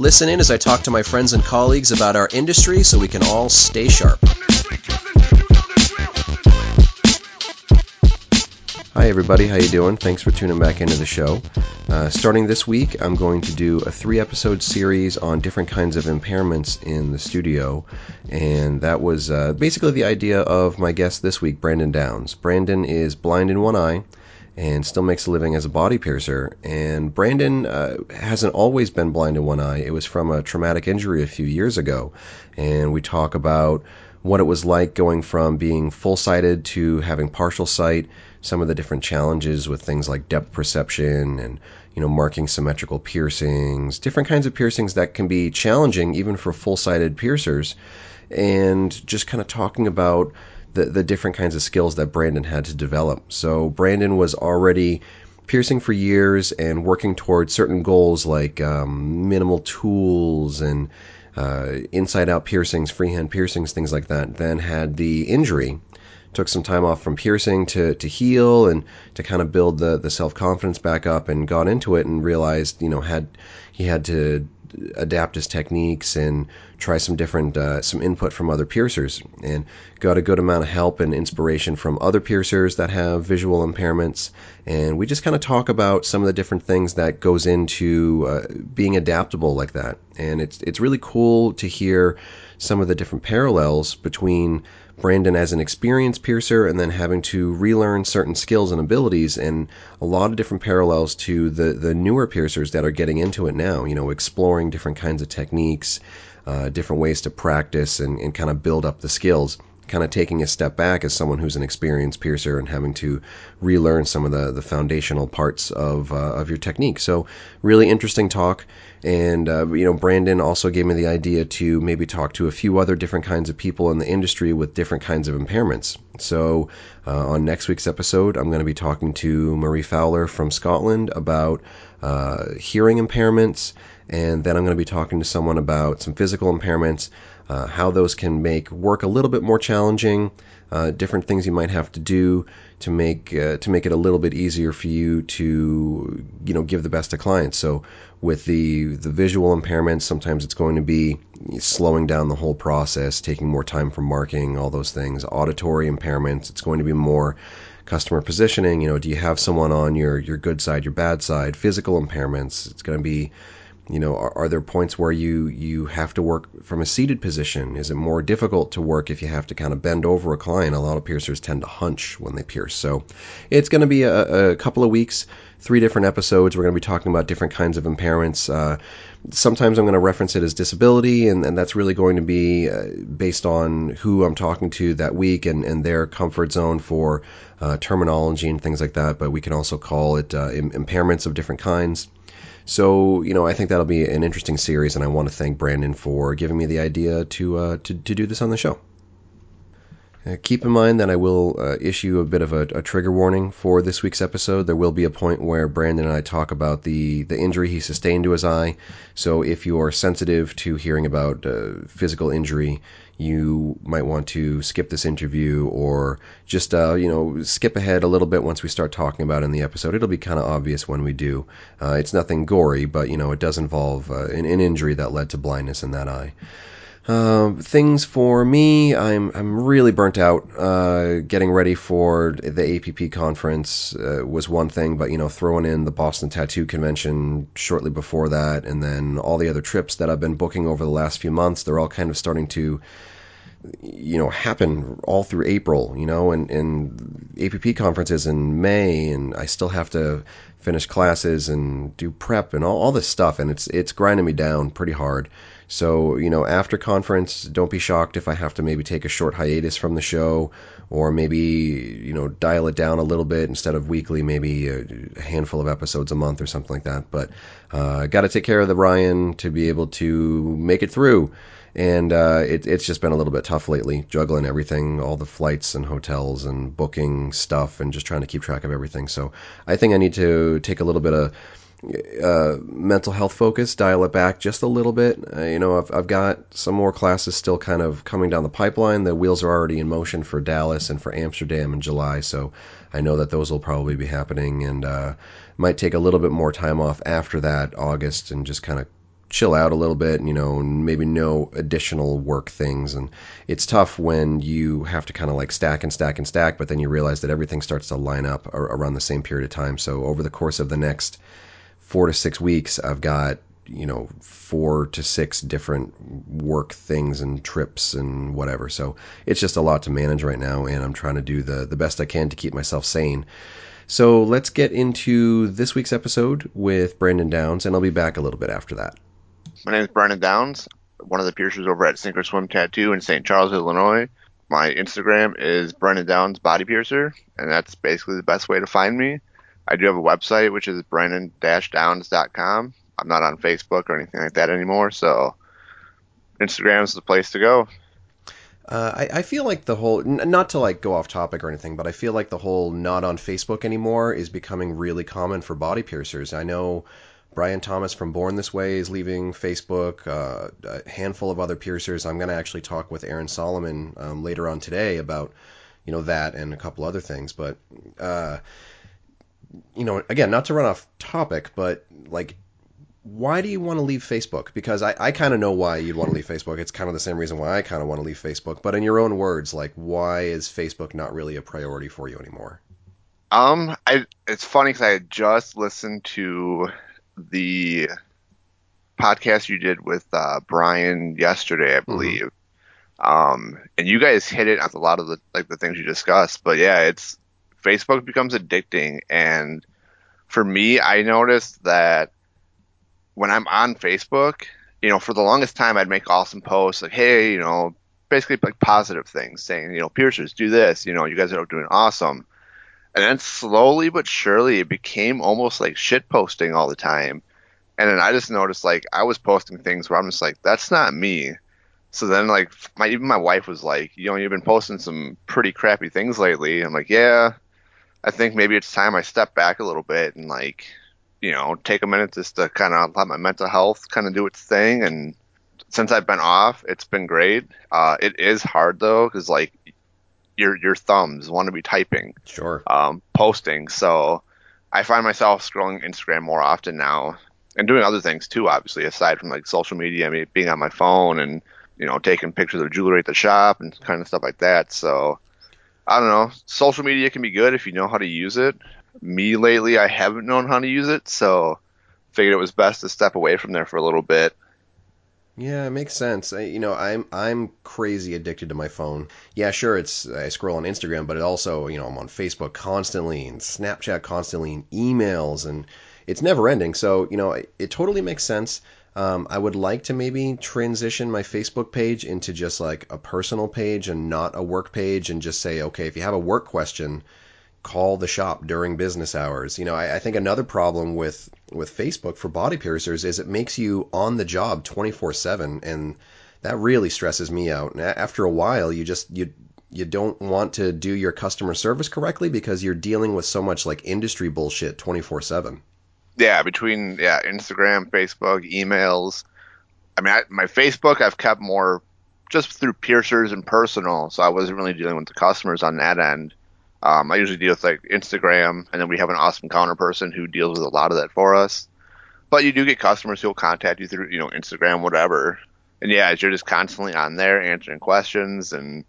Listen in as I talk to my friends and colleagues about our industry so we can all stay sharp. Hi everybody, how you doing? Thanks for tuning back into the show. Uh, starting this week, I'm going to do a three-episode series on different kinds of impairments in the studio, and that was uh, basically the idea of my guest this week, Brandon Downs. Brandon is blind in one eye and still makes a living as a body piercer. And Brandon uh, hasn't always been blind in one eye. It was from a traumatic injury a few years ago, and we talk about what it was like going from being full sighted to having partial sight some of the different challenges with things like depth perception and you know marking symmetrical piercings, different kinds of piercings that can be challenging even for full-sighted piercers, and just kind of talking about the the different kinds of skills that Brandon had to develop. So Brandon was already piercing for years and working towards certain goals like um, minimal tools and uh, inside out piercings, freehand piercings, things like that. Then had the injury took some time off from piercing to, to heal and to kind of build the, the self confidence back up and got into it and realized, you know, had he had to adapt his techniques and try some different uh, some input from other piercers and got a good amount of help and inspiration from other piercers that have visual impairments. And we just kind of talk about some of the different things that goes into uh, being adaptable like that. And it's it's really cool to hear some of the different parallels between Brandon as an experienced piercer and then having to relearn certain skills and abilities and a lot of different parallels to the, the newer piercers that are getting into it now, you know, exploring different kinds of techniques, uh, different ways to practice and, and kind of build up the skills kind of taking a step back as someone who's an experienced piercer and having to relearn some of the, the foundational parts of, uh, of your technique. So really interesting talk. And, uh, you know, Brandon also gave me the idea to maybe talk to a few other different kinds of people in the industry with different kinds of impairments. So, uh, on next week's episode, I'm going to be talking to Marie Fowler from Scotland about uh, hearing impairments. And then I'm going to be talking to someone about some physical impairments, uh, how those can make work a little bit more challenging, uh, different things you might have to do to make uh, to make it a little bit easier for you to you know give the best to clients. So with the the visual impairments, sometimes it's going to be slowing down the whole process, taking more time for marking, all those things. Auditory impairments, it's going to be more customer positioning. You know, do you have someone on your your good side, your bad side? Physical impairments, it's going to be you know, are, are, there points where you you have to work from a seated position? Is it more difficult to work if you have to kind of bend over a client? A lot of piercers tend to hunch when they pierce. So it's going to be a, a couple of weeks, three different episodes. We're going to be talking about different kinds of impairments. Uh, sometimes I'm going to reference it as disability, and, and that's really going to be uh, based on who I'm talking to that week and, and their comfort zone for uh, terminology and things like that. But we can also call it uh, impairments of different kinds. So, you know, I think that'll be an interesting series, and I want to thank Brandon for giving me the idea to uh, to, to do this on the show. Uh, keep in mind that I will uh, issue a bit of a, a, trigger warning for this week's episode. There will be a point where Brandon and I talk about the, the injury he sustained to his eye. So if you are sensitive to hearing about uh, physical injury, you might want to skip this interview or just uh, you know skip ahead a little bit once we start talking about in the episode. It'll be kind of obvious when we do. Uh, it's nothing gory, but you know it does involve uh, an, an, injury that led to blindness in that eye. Uh, things for me, I'm I'm really burnt out. Uh, getting ready for the APP conference uh, was one thing, but you know throwing in the Boston Tattoo Convention shortly before that, and then all the other trips that I've been booking over the last few months, they're all kind of starting to you know happen all through April, you know, and and APP conferences in May, and I still have to finish classes and do prep and all, all this stuff, and it's it's grinding me down pretty hard. So you know, after conference, don't be shocked if I have to maybe take a short hiatus from the show, or maybe you know dial it down a little bit instead of weekly, maybe a handful of episodes a month or something like that. But uh, got to take care of the Ryan to be able to make it through and uh, it, it's just been a little bit tough lately, juggling everything, all the flights and hotels and booking stuff, and just trying to keep track of everything. So I think I need to take a little bit of uh, mental health focus, dial it back just a little bit. Uh, you know, I've, I've got some more classes still kind of coming down the pipeline. The wheels are already in motion for Dallas and for Amsterdam in July, so I know that those will probably be happening, and uh, might take a little bit more time off after that August and just kind of chill out a little bit, you know, maybe no additional work things. And it's tough when you have to kind of like stack and stack and stack, but then you realize that everything starts to line up around the same period of time. So over the course of the next four to six weeks, I've got you know four to six different work things and trips and whatever. So it's just a lot to manage right now, and I'm trying to do the the best I can to keep myself sane. So let's get into this week's episode with Brandon Downs, and I'll be back a little bit after that. My name is Brandon Downs, one of the piercers over at Sink or Swim Tattoo in St. Charles, Illinois. My Instagram is Brandon Downs Body Piercer, and that's basically the best way to find me. I do have a website, which is brandon-downs.com. I'm not on Facebook or anything like that anymore, so Instagram is the place to go. Uh, I, I, feel like the whole, n- not to like go off topic or anything, but I feel like the whole not on Facebook anymore is becoming really common for body piercers. I know Brian Thomas from Born This Way is leaving Facebook. Uh, a handful of other piercers. I'm going to actually talk with Aaron Solomon um, later on today about, you know, that and a couple other things. But uh, you know, again, not to run off topic, but like, why do you want to leave Facebook? Because I, I kind of know why you'd want to leave Facebook. It's kind of the same reason why I kind of want to leave Facebook. But in your own words, like, why is Facebook not really a priority for you anymore? Um, I it's funny because I just listened to the podcast you did with uh, Brian yesterday, I mm-hmm. believe. Mm-hmm. Um, and you guys hit it on a lot of the like the things you discussed. But yeah, it's Facebook becomes addicting. And for me, I noticed that when I'm on Facebook, you know, for the longest time, I'd make awesome posts like, hey, you know, basically like positive things saying, you know, piercers, do this, you know, you guys are doing awesome. And then slowly but surely, it became almost like shit posting all the time. And then I just noticed like I was posting things where I'm just like, that's not me. So then like my even my wife was like, you know, you've been posting some pretty crappy things lately. I'm like, yeah, I think maybe it's time I step back a little bit and like, you know, take a minute just to kind of let my mental health kind of do its thing. And since I've been off, it's been great. Uh, it is hard though, because like your your thumbs want to be typing, sure, um, posting. So I find myself scrolling Instagram more often now, and doing other things too. Obviously, aside from like social media, I mean, being on my phone and you know taking pictures of jewelry at the shop and kind of stuff like that. So I don't know. Social media can be good if you know how to use it. Me lately, I haven't known how to use it, so figured it was best to step away from there for a little bit. Yeah, it makes sense. I, you know, I'm I'm crazy addicted to my phone. Yeah, sure, it's I scroll on Instagram, but it also, you know, I'm on Facebook constantly and Snapchat constantly and emails and it's never ending. So, you know, it, it totally makes sense. Um, I would like to maybe transition my Facebook page into just like a personal page and not a work page, and just say, okay, if you have a work question, call the shop during business hours. You know, I, I think another problem with with Facebook for body piercers is it makes you on the job 24 seven, and that really stresses me out. And after a while, you just you you don't want to do your customer service correctly because you're dealing with so much like industry bullshit 24 7 yeah, between yeah, Instagram, Facebook, emails. I mean, I, my Facebook I've kept more just through piercers and personal, so I wasn't really dealing with the customers on that end. Um, I usually deal with like Instagram, and then we have an awesome counter person who deals with a lot of that for us. But you do get customers who'll contact you through, you know, Instagram, whatever. And yeah, you're just constantly on there answering questions and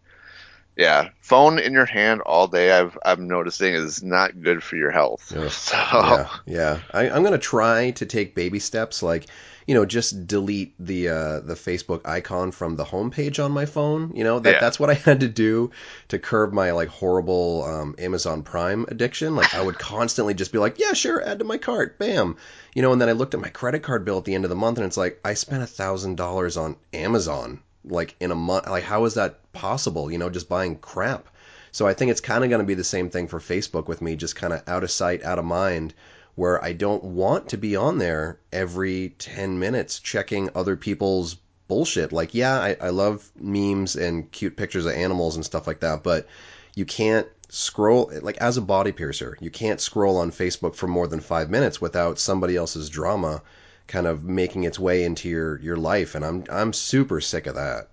yeah, phone in your hand all day. I've I'm noticing is not good for your health. Yeah, so. yeah, yeah. I, I'm gonna try to take baby steps, like you know, just delete the uh, the Facebook icon from the homepage on my phone. You know, that yeah. that's what I had to do to curb my like horrible um, Amazon Prime addiction. Like I would constantly just be like, yeah, sure, add to my cart, bam. You know, and then I looked at my credit card bill at the end of the month, and it's like I spent a thousand dollars on Amazon like in a month. Like how is that possible? You know, just buying crap. So I think it's kind of going to be the same thing for Facebook with me, just kind of out of sight, out of mind, where I don't want to be on there every 10 minutes checking other people's bullshit. Like, yeah, I, I love memes and cute pictures of animals and stuff like that, but you can't scroll like as a body piercer you can't scroll on facebook for more than five minutes without somebody else's drama kind of making its way into your your life and i'm i'm super sick of that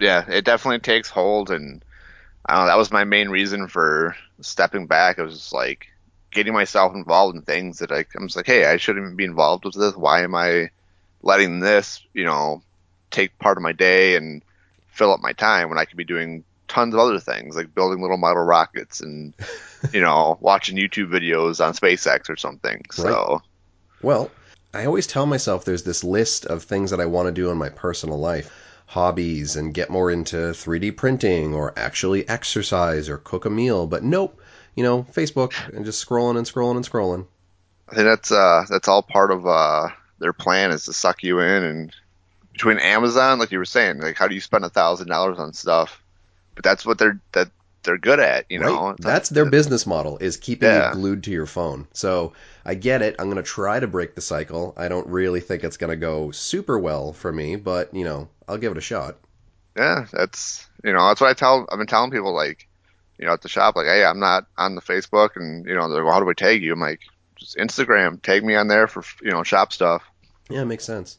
yeah it definitely takes hold and i don't know that was my main reason for stepping back it was like getting myself involved in things that I, i'm just like hey i shouldn't be involved with this why am i letting this you know take part of my day and fill up my time when i could be doing tons of other things like building little model rockets and you know watching YouTube videos on SpaceX or something. So, right. well, I always tell myself there's this list of things that I want to do in my personal life, hobbies, and get more into 3D printing or actually exercise or cook a meal. But nope, you know, Facebook and just scrolling and scrolling and scrolling. I think that's uh that's all part of uh their plan is to suck you in and between Amazon, like you were saying, like how do you spend a thousand dollars on stuff? but that's what they're that they're good at, you know. Right. That's their business model is keeping yeah. you glued to your phone. So I get it. I'm going to try to break the cycle. I don't really think it's going to go super well for me, but you know, I'll give it a shot. Yeah, that's you know that's what I tell. I've been telling people like, you know, at the shop like, hey, I'm not on the Facebook, and you know, they're like, well, how do we tag you? I'm like, just Instagram. Tag me on there for you know shop stuff. Yeah, makes sense.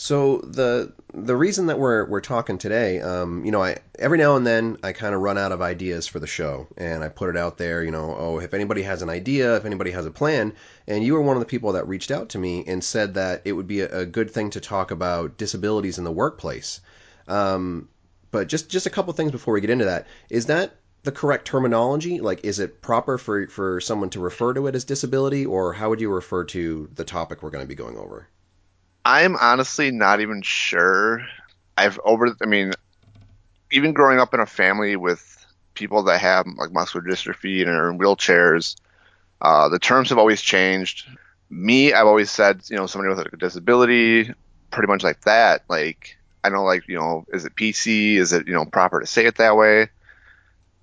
So the the reason that we're we're talking today, um, you know, I every now and then I kind of run out of ideas for the show, and I put it out there. You know, oh, if anybody has an idea, if anybody has a plan, and you were one of the people that reached out to me and said that it would be a, a good thing to talk about disabilities in the workplace. Um, but just just a couple things before we get into that, is that the correct terminology? Like, is it proper for for someone to refer to it as disability, or how would you refer to the topic we're going to be going over? I'm honestly not even sure. I've over, I mean, even growing up in a family with people that have like muscular dystrophy and are in wheelchairs, uh, the terms have always changed. Me, I've always said, you know, somebody with a disability, pretty much like that. Like, I know, like, you know, is it PC? Is it, you know, proper to say it that way?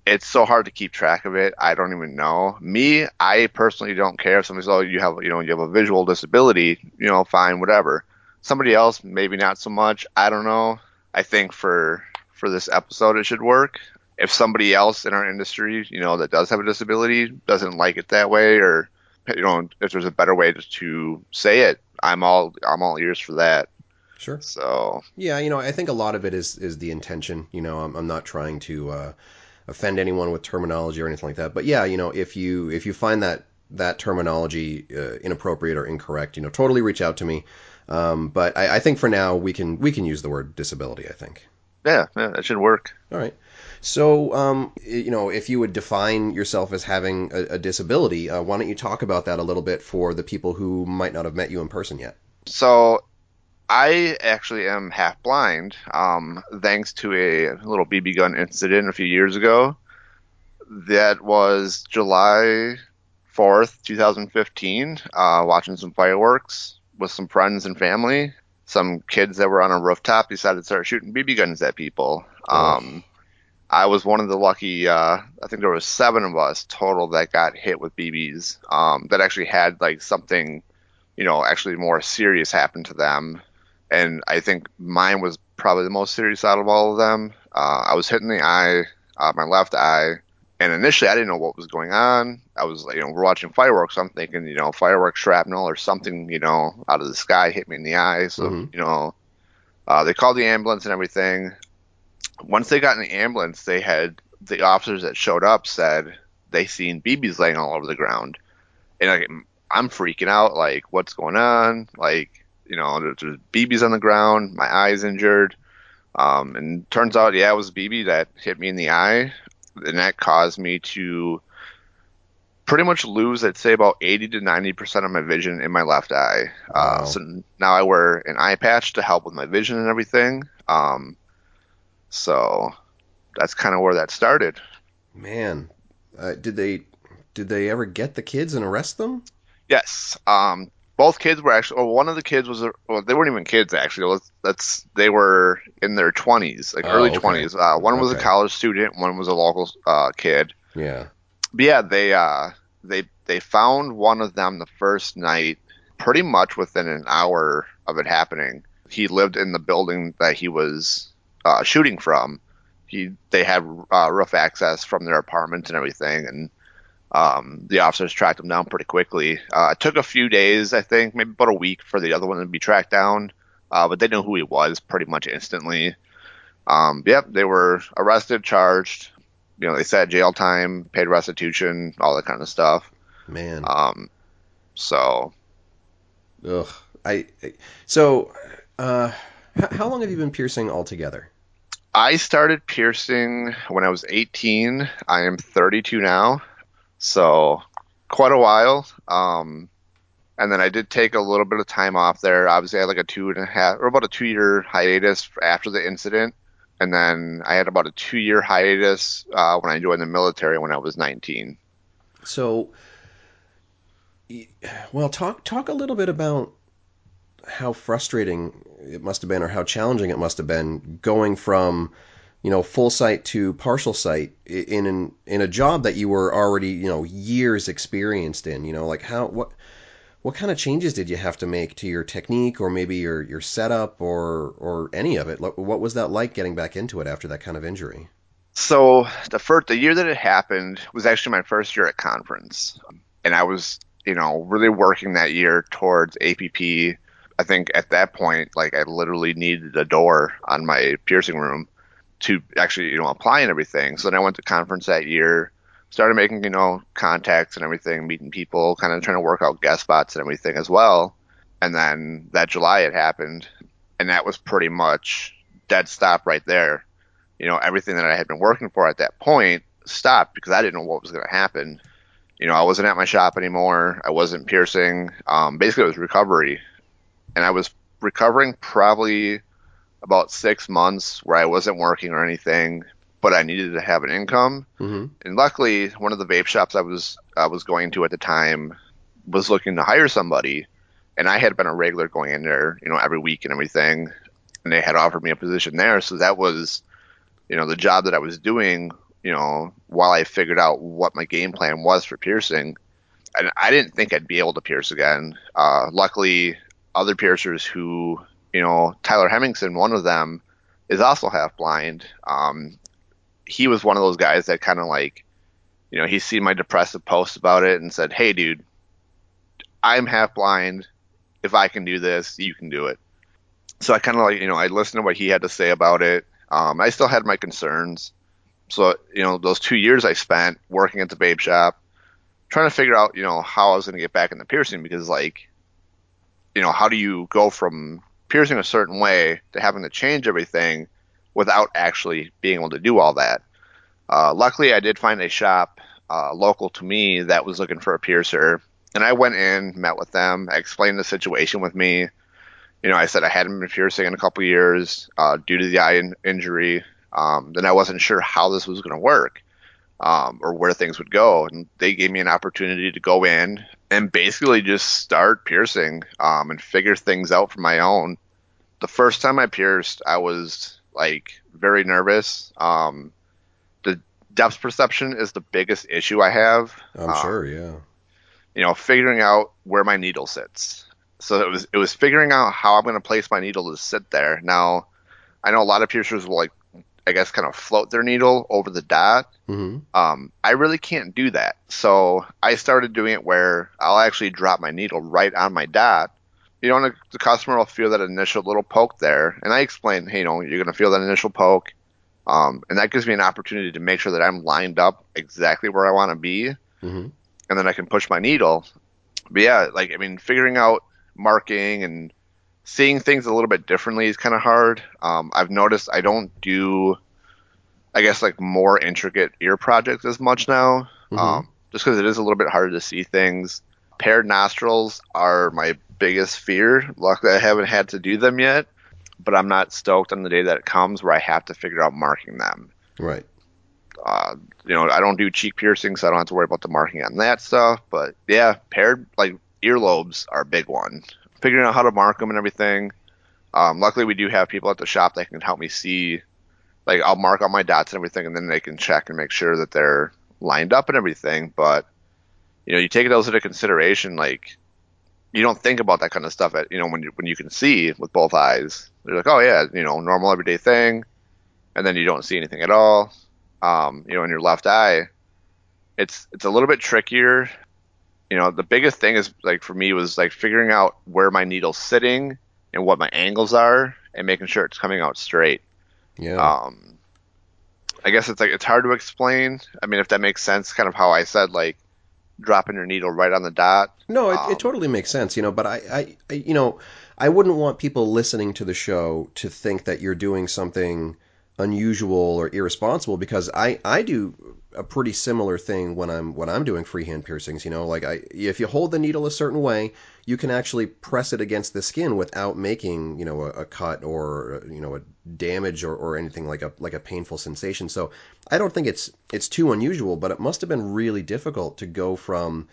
It's so hard to keep track of it. I don't even know. Me, I personally don't care if somebody says, oh, you have, you know, you have a visual disability, you know, fine, whatever somebody else maybe not so much. I don't know. I think for for this episode it should work. If somebody else in our industry, you know, that does have a disability doesn't like it that way or you know, if there's a better way to, to say it, I'm all I'm all ears for that. Sure. So yeah, you know, I think a lot of it is is the intention. You know, I'm, I'm not trying to uh, offend anyone with terminology or anything like that. But yeah, you know, if you if you find that that terminology uh, inappropriate or incorrect, you know, totally reach out to me. Um, but I, I, think for now we can we can use the word disability. I think. Yeah, yeah, that should work. All right. So, um, you know, if you would define yourself as having a, a disability, uh, why don't you talk about that a little bit for the people who might not have met you in person yet? So, I actually am half blind, um, thanks to a little BB gun incident a few years ago. That was July 4th, 2015, uh, watching some fireworks with some friends and family. Some kids that were on a rooftop decided to start shooting BB guns at people. Oh. Um, I was one of the lucky. Uh, I think there was seven of us total that got hit with BBs. Um, that actually had like something, you know, actually more serious happen to them. And I think mine was probably the most serious out of all of them. Uh, I was hit in the eye, uh, my left eye, and initially, I didn't know what was going on. I was, you know, we're watching fireworks. I'm thinking, you know, fireworks shrapnel or something, you know, out of the sky hit me in the eye. So, mm-hmm. you know, uh, they called the ambulance and everything. Once they got in the ambulance, they had the officers that showed up said they seen BBs laying all over the ground, and I, I'm freaking out. Like, what's going on? Like, you know, there's, there's BBs on the ground. My eye's injured. Um, and turns out, yeah, it was a BB that hit me in the eye and that caused me to pretty much lose, I'd say, about 80 to 90 percent of my vision in my left eye. Uh, wow. Uh, so now I wear an eye patch to help with my vision and everything. Um, so that's kind of where that started. Man, uh, did they did they ever get the kids and arrest them? Yes. Um, both kids were actually. Well, one of the kids was. Well, they weren't even kids actually. That's they were in their twenties, like oh, early twenties. Uh, one okay. was a college student. One was a local uh, kid. Yeah. But yeah, they uh, they they found one of them the first night, pretty much within an hour of it happening. he lived in the building that he was uh, shooting from. He they had uh, roof access from their apartment and everything, and um, the officers tracked him down pretty quickly. Uh, it took a few days, I think, maybe about a week for the other one to be tracked down, uh, but they knew who he was pretty much instantly. Um, yep, they were arrested, charged. You know, they said jail time, paid restitution, all that kind of stuff. Man. Um, so. Ugh. I. So, uh, how long have you been piercing altogether? I started piercing when I was 18. I am 32 now, so quite a while. Um, and then I did take a little bit of time off there. Obviously, I had like a two and a half or about a two year hiatus after the incident, and then I had about a two year hiatus uh, when I joined the military when I was 19. So, well, talk talk a little bit about how frustrating it must have been, or how challenging it must have been going from you know full sight to partial sight in an, in a job that you were already you know years experienced in. You know, like how what what kind of changes did you have to make to your technique or maybe your your setup or or any of it? What was that like getting back into it after that kind of injury? So the first the year that it happened was actually my first year at conference, and I was you know really working that year towards APP I think at that point, like I literally needed a door on my piercing room to actually, you know, apply and everything. So then I went to conference that year, started making, you know, contacts and everything, meeting people, kind of trying to work out guest spots and everything as well. And then that July it happened, and that was pretty much dead stop right there. You know, everything that I had been working for at that point stopped because I didn't know what was going to happen. You know, I wasn't at my shop anymore. I wasn't piercing. Um, basically, it was recovery and I was recovering probably about six months where I wasn't working or anything, but I needed to have an income. Mm-hmm. And luckily, one of the vape shops I was I was going to at the time was looking to hire somebody, and I had been a regular going in there, you know, every week and everything, and they had offered me a position there. So that was, you know, the job that I was doing, you know, while I figured out what my game plan was for piercing. And I didn't think I'd be able to pierce again. Uh, luckily, other piercers who, you know, Tyler Hemmingson, one of them, is also half blind. Um, he was one of those guys that kind of like, you know, he's seen my depressive post about it and said, "Hey, dude, I'm half blind. If I can do this, you can do it." So I kind of like, you know, I listened to what he had to say about it. Um, I still had my concerns. So, you know, those two years I spent working at the vape shop, trying to figure out, you know, how I was going to get back in the piercing because, like, you know, how do you go from piercing a certain way to having to change everything without actually being able to do all that? Uh, luckily, I did find a shop uh, local to me that was looking for a piercer, and I went in, met with them, explained the situation with me. You know, I said I hadn't been piercing in a couple years uh, due to the eye in- injury. Um, then I wasn't sure how this was going to work um, or where things would go, and they gave me an opportunity to go in and basically just start piercing um, and figure things out for my own. The first time I pierced, I was like very nervous. Um, the depth perception is the biggest issue I have. I'm um, sure, yeah. You know, figuring out where my needle sits. So it was it was figuring out how I'm going to place my needle to sit there. Now, I know a lot of piercers will like I guess, kind of float their needle over the dot. Mm-hmm. Um, I really can't do that. So I started doing it where I'll actually drop my needle right on my dot. You know, the customer will feel that initial little poke there. And I explain, hey, you know, you're going to feel that initial poke. Um, and that gives me an opportunity to make sure that I'm lined up exactly where I want to be. Mm-hmm. And then I can push my needle. But yeah, like, I mean, figuring out marking and seeing things a little bit differently is kind of hard. Um, I've noticed I don't do, I guess, like more intricate ear projects as much now, mm-hmm. um, just because it is a little bit harder to see things. Paired nostrils are my biggest fear. Luckily, I haven't had to do them yet, but I'm not stoked on the day that it comes where I have to figure out marking them. Right. Uh, you know, I don't do cheek piercings, so I don't have to worry about the marking on that stuff. But yeah, paired like earlobes are a big one figuring out how to mark them and everything. Um, luckily, we do have people at the shop that can help me see. Like, I'll mark all my dots and everything, and then they can check and make sure that they're lined up and everything. But you know, you take those into consideration. Like, you don't think about that kind of stuff at you know when you when you can see with both eyes. They're like, oh yeah, you know, normal everyday thing, and then you don't see anything at all. Um, you know, in your left eye, it's it's a little bit trickier. You know, the biggest thing is like for me was like figuring out where my needle's sitting and what my angles are, and making sure it's coming out straight. Yeah. Um, I guess it's like it's hard to explain. I mean, if that makes sense, kind of how I said like dropping your needle right on the dot. No, it, Um, it totally makes sense, you know. But I, I, I, you know, I wouldn't want people listening to the show to think that you're doing something unusual or irresponsible because I, I do a pretty similar thing when I'm when I'm doing freehand piercings. You know, like I, if you hold the needle a certain way, you can actually press it against the skin without making, you know, a, a cut or you know a damage or, or anything like a like a painful sensation. So I don't think it's it's too unusual, but it must have been really difficult to go from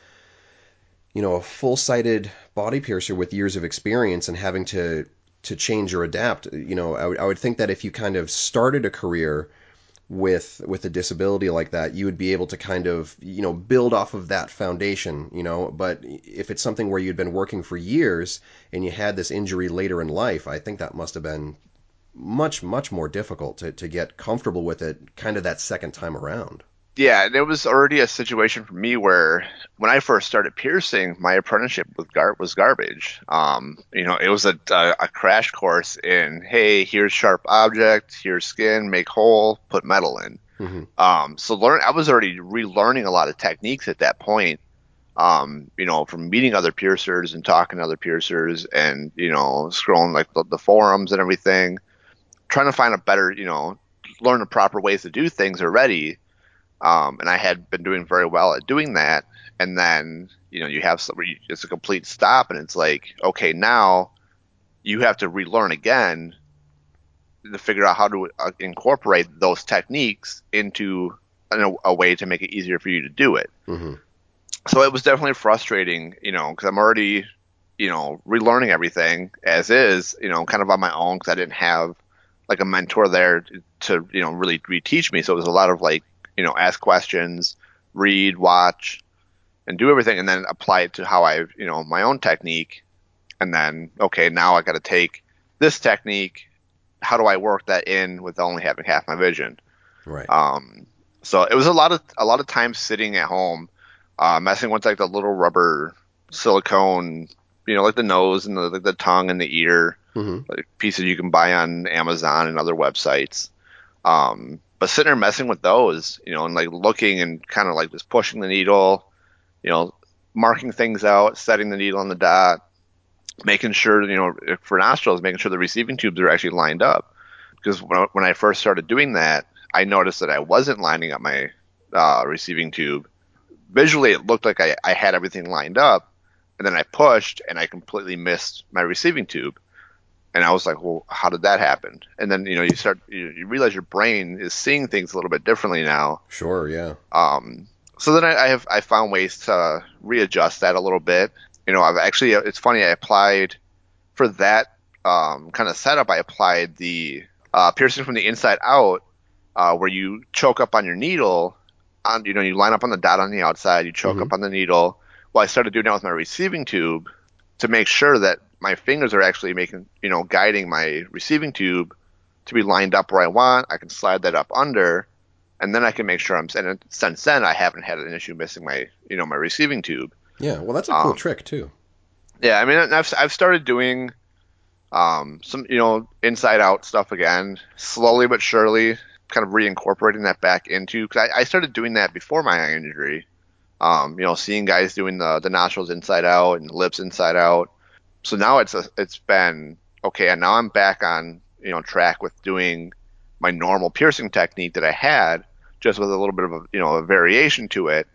you know a full sighted body piercer with years of experience and having to to change or adapt you know I would, I would think that if you kind of started a career with with a disability like that you would be able to kind of you know build off of that foundation you know. But if it's something where you'd been working for years and you had this injury later in life i think that must have been much much more difficult to, to get comfortable with it kind of that second time around Yeah, and it was already a situation for me where when I first started piercing, my apprenticeship with gar- was garbage. Um, you know, it was a, a, a crash course in, hey, here's sharp object, here's skin, make hole, put metal in. Mhm. Um, so learn, I was already relearning a lot of techniques at that point. Um, you know, from meeting other piercers and talking to other piercers and, you know, scrolling like the, the forums and everything, trying to find a better, you know, learn the proper ways to do things already. Um, and I had been doing very well at doing that. And then, you know, you have some, it's a complete stop and it's like, okay, now you have to relearn again to figure out how to uh, incorporate those techniques into a, a way to make it easier for you to do it. hmm So it was definitely frustrating, you know, because I'm already, you know, relearning everything as is, you know, kind of on my own because I didn't have like a mentor there to, you know, really reteach me. So it was a lot of like, you know, ask questions, read, watch, and do everything, and then apply it to how I, you know, my own technique. And then, okay, now I got to take this technique. How do I work that in with only having half my vision? right Um, so it was a lot of a lot of time sitting at home, uh, messing with like the little rubber silicone, you know, like the nose and the, like the tongue and the ear, hmm like pieces you can buy on Amazon and other websites. Um, but sitting there messing with those, you know, and like looking and kind of like just pushing the needle, you know, marking things out, setting the needle on the dot, making sure, you know, for nostrils, making sure the receiving tubes are actually lined up. Because when I, first started doing that, I noticed that I wasn't lining up my uh, receiving tube. Visually, it looked like I, I had everything lined up, and then I pushed and I completely missed my receiving tube. And I was like, well, how did that happen? And then, you know, you start, you, you realize your brain is seeing things a little bit differently now. sure yeah Um, so then I, I have I found ways to readjust that a little bit. You know, I've actually it's funny I applied for that um, kind of setup. I applied the uh, piercing from the inside out, uh, where you choke up on your needle. On you know you line up on the dot on the outside, you choke Mhm. up on the needle. Well, I started doing that with my receiving tube to make sure that my fingers are actually making you know guiding my receiving tube to be lined up where I want. I can slide that up under and then I can make sure I'm and since then I haven't had an issue missing my you know my receiving tube. yeah well that's a cool Um, trick too Yeah, I mean I've I've started doing um some you know inside out stuff again slowly but surely, kind of reincorporating that back into because I, I started doing that before my eye injury. Um, you know, seeing guys doing the the nostrils inside out and lips inside out. So now it's a, it's been okay, and now I'm back on you know track with doing my normal piercing technique that I had, just with a little bit of a you know a variation to it.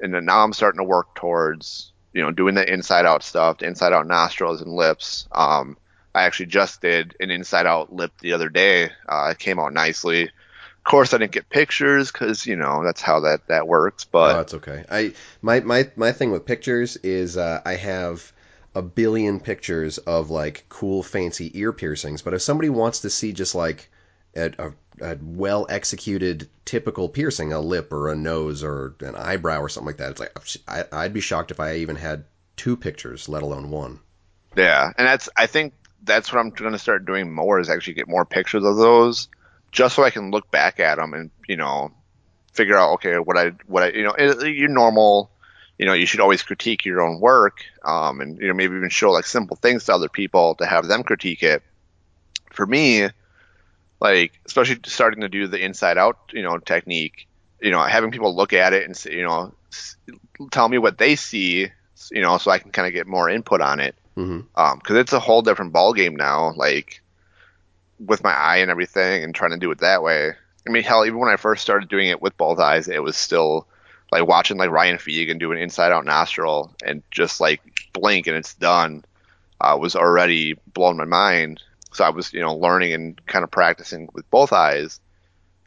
And then now I'm starting to work towards you know doing the inside out stuff, the inside out nostrils and lips. Um, I actually just did an inside out lip the other day. Uh, it came out nicely. Of course, I didn't get pictures because you know that's how that that works. But oh, that's okay. I my my my thing with pictures is uh, I have a billion pictures of like cool fancy ear piercings, but if somebody wants to see just like a, a, a well executed typical piercing, a lip or a nose or an eyebrow or something like that, it's like oh, I, I'd be shocked if I even had two pictures, let alone one. Yeah, and that's I think that's what I'm going to start doing more is actually get more pictures of those, just so I can look back at them and you know figure out okay what I what I you know your normal you know you should always critique your own work um, and you know maybe even show like simple things to other people to have them critique it. For me, like especially starting to do the inside out you know technique, you know having people look at it and say, you know tell me what they see you know so I can kind of get more input on it. Hmm um because it's a whole different ball game now like with my eye and everything and trying to do it that way. I mean hell even when i first started doing it with both eyes it was still like watching like ryan Fegan do an inside out nostril and just like blink and it's done uh, was already blowing my mind. So i was you know learning and kind of practicing with both eyes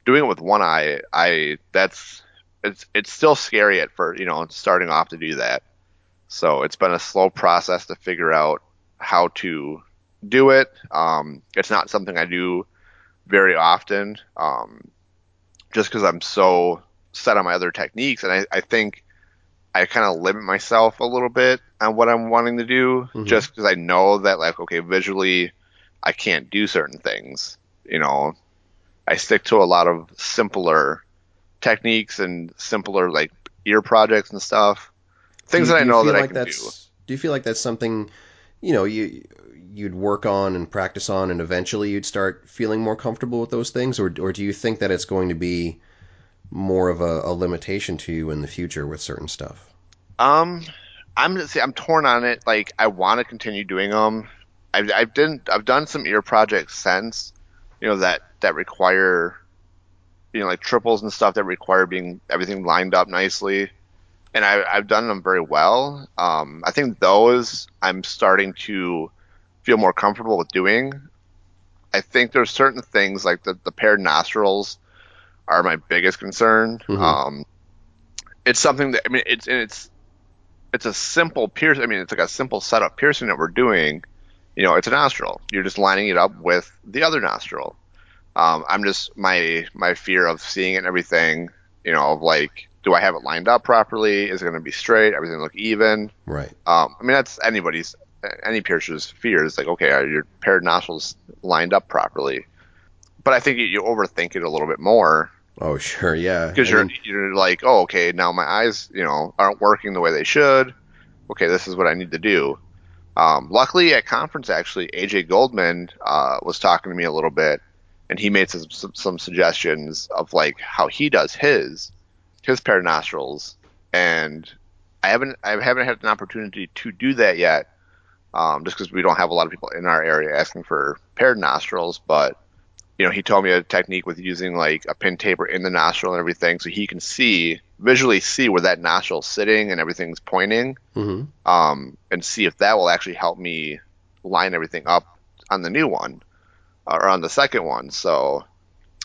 doing it with one eye. I that's it's it's still scary at first you know starting off to do that. So it's been a slow process to figure out how to do it. Um, it's not something I do very often, um, just because I'm so set on my other techniques, and I, I think I kind of limit myself a little bit on what I'm wanting to do, Mhm. just because I know that like okay, visually, I can't do certain things. You know, I stick to a lot of simpler techniques and simpler like ear projects and stuff. Things you- that I know that I can that's, do. Do you feel like that's something, you know, you you'd work on and practice on, and eventually you'd start feeling more comfortable with those things, or or do you think that it's going to be more of a, a limitation to you in the future with certain stuff? Um, I'm see, I'm torn on it. Like, I want to continue doing them. I've I've done I've done some ear projects since, you know that that require, you know, like triples and stuff that require being everything lined up nicely, and I I've done them very well. Um, I think those I'm starting to feel more comfortable with doing. I think there's certain things like the the paired nostrils are my biggest concern. Mhm. Um, it's something that I mean it's and it's it's a simple pierce. I mean, it's like a simple setup piercing that we're doing. You know, it's a nostril. You're just lining it up with the other nostril. Um, I'm just my my fear of seeing it and everything. You know, of like, do I have it lined up properly? Is it going to be straight? Everything look even? Right. Um, I mean, that's anybody's any piercer's fear is like, okay, are your paired nostrils lined up properly? But I think you, you overthink it a little bit more Oh, sure. Yeah. because you're mean, you're like, oh, okay, now my eyes, you know, aren't working the way they should. Okay, this is what I need to do. Um, luckily, at conference, actually, AJ Goldman uh, was talking to me a little bit, and he made some, some some suggestions of like how he does his his pair of nostrils, and I haven't I haven't had an opportunity to do that yet, um, just because we don't have a lot of people in our area asking for paired nostrils, but you know, he told me a technique with using like a pin taper in the nostril and everything, so he can see visually see where that nostril's sitting and everything's pointing, mhm. um, and see if that will actually help me line everything up on the new one or on the second one. So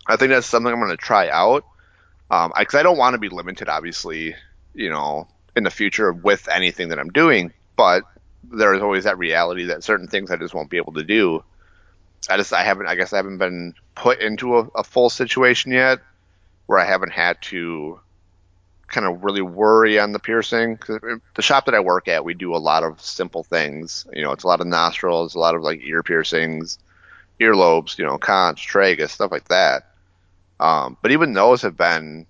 I think that's something I'm going to try out, um, because I, don't want to be limited, obviously, you know, in the future with anything that I'm doing, but there is always that reality that certain things I just won't be able to do. I just I haven't I guess I haven't been put into a, a full situation yet where I haven't had to kind of really worry on the piercing. the shop that I work at, we do a lot of simple things. You know, it's a lot of nostrils, a lot of like ear piercings, earlobes, you know, conch, tragus, stuff like that. Um, but even those have been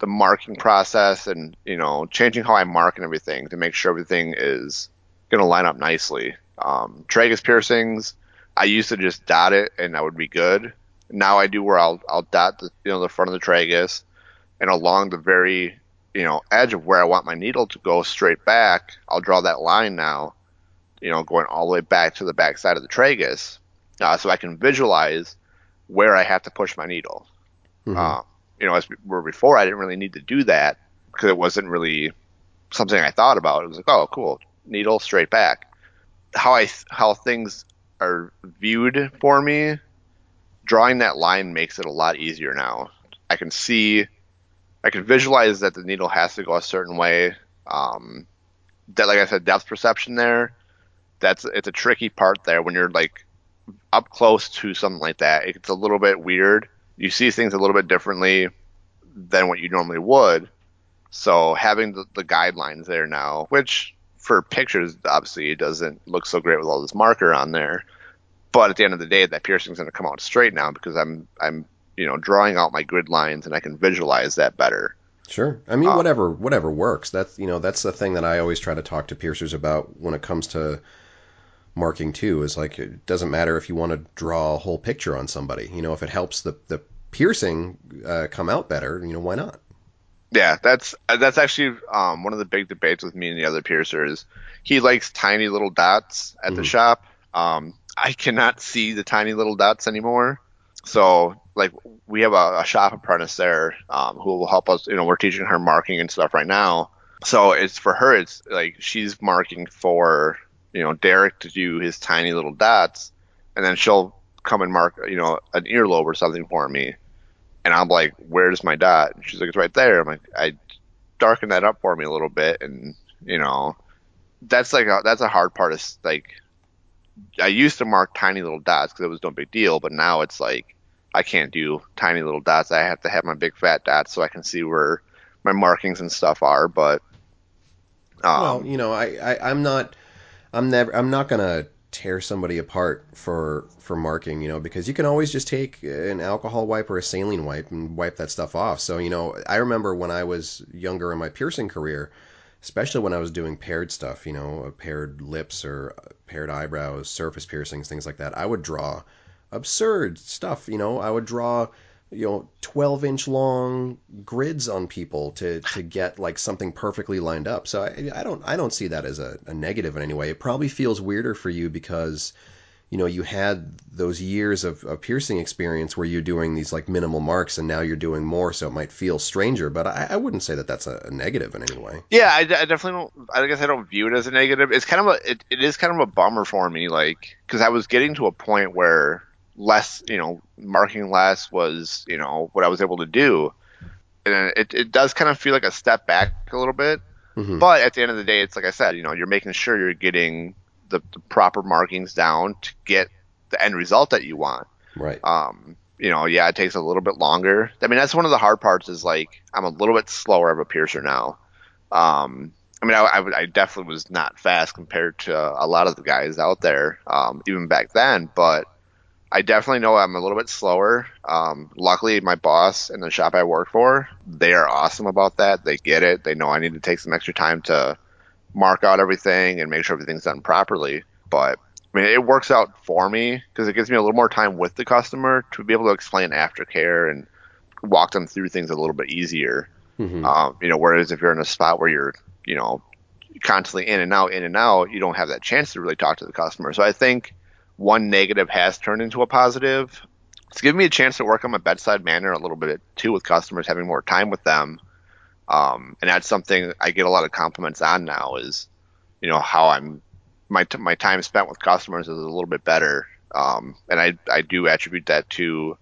the marking process and you know changing how I mark and everything to make sure everything is going to line up nicely. Um, tragus piercings, I used to just dot it and that would be good. Now I do where I'll I'll dot the you know the front of the tragus and along the very you know edge of where I want my needle to go straight back, I'll draw that line now, you know, going all the way back to the back side of the tragus, uh, so I can visualize where I have to push my needle. Mhm. Uh, you know, as where before I didn't really need to do that because it wasn't really something I thought about. It was like, oh, cool, needle straight back. How I how things are viewed for me, drawing that line makes it a lot easier now. I can see, I can visualize that the needle has to go a certain way. Um, that, like I said, depth perception there. That's it's a tricky part there when you're like up close to something like that. It's a little bit weird. You see things a little bit differently than what you normally would. So having the, the guidelines there now, which for pictures, obviously it doesn't look so great with all this marker on there. But at the end of the day, that piercing's going to come out straight now because I'm I'm you know drawing out my grid lines and I can visualize that better. Sure. I mean, um, whatever whatever works. That's you know that's the thing that I always try to talk to piercers about when it comes to marking too. Is like it doesn't matter if you want to draw a whole picture on somebody. You know, if it helps the the piercing uh, come out better, you know, why not? Yeah, that's that's actually um, one of the big debates with me and the other piercers. He likes tiny little dots at mm-hmm. the shop. Um, I cannot see the tiny little dots anymore. So like we have a, a shop apprentice there um, who will help us. You know, we're teaching her marking and stuff right now. So it's for her. It's like she's marking for you know Derek to do his tiny little dots, and then she'll come and mark you know an earlobe or something for me. And I'm like, where's my dot? And she's like, it's right there. I'm like, I darken that up for me a little bit, and you know, that's like a, that's a hard part. Is like I used to mark tiny little dots because it was no big deal, but now it's like I can't do tiny little dots. I have to have my big fat dots so I can see where my markings and stuff are. But um, well, you know, I, I I'm not I'm never I'm not gonna tear somebody apart for for marking, you know, because you can always just take an alcohol wipe or a saline wipe and wipe that stuff off. So, you know, I remember when I was younger in my piercing career, especially when I was doing paired stuff, you know, paired lips or paired eyebrows, surface piercings, things like that. I would draw absurd stuff, you know. I would draw, you know, 12 inch long grids on people to to get like something perfectly lined up. So I, I don't I don't see that as a, a negative in any way. It probably feels weirder for you because you know, you had those years of, of, piercing experience where you're doing these like minimal marks and now you're doing more, so it might feel stranger. But I, I wouldn't say that that's a, a, negative in any way. Yeah, I, I, definitely don't. I guess I don't view it as a negative. It's kind of a, it, it is kind of a bummer for me, like because I was getting to a point where less, you know, marking less was, you know, what I was able to do, and it it does kind of feel like a step back a little bit. Mm-hmm. But at the end of the day, it's like I said, you know, you're making sure you're getting the, the proper markings down to get the end result that you want. Right. Um, you know, yeah, it takes a little bit longer. I mean, that's one of the hard parts is like I'm a little bit slower of a piercer now. Um, I mean, I, I, I, definitely was not fast compared to a lot of the guys out there, um, even back then, but I definitely know I'm a little bit slower. Um, luckily, my boss and the shop I work for, they are awesome about that. They get it. They know I need to take some extra time to mark out everything and make sure everything's done properly. But I mean, it works out for me because it gives me a little more time with the customer to be able to explain aftercare and walk them through things a little bit easier. Mm-hmm. Um, you know, whereas if you're in a spot where you're, you know, constantly in and out, in and out, you don't have that chance to really talk to the customer. So I think one negative has turned into a positive. It's given me a chance to work on my bedside manner a little bit too with customers, having more time with them um, and that's something I get a lot of compliments on now is, you know, how I'm my t- my time spent with customers is a little bit better. Um, and I I do attribute that to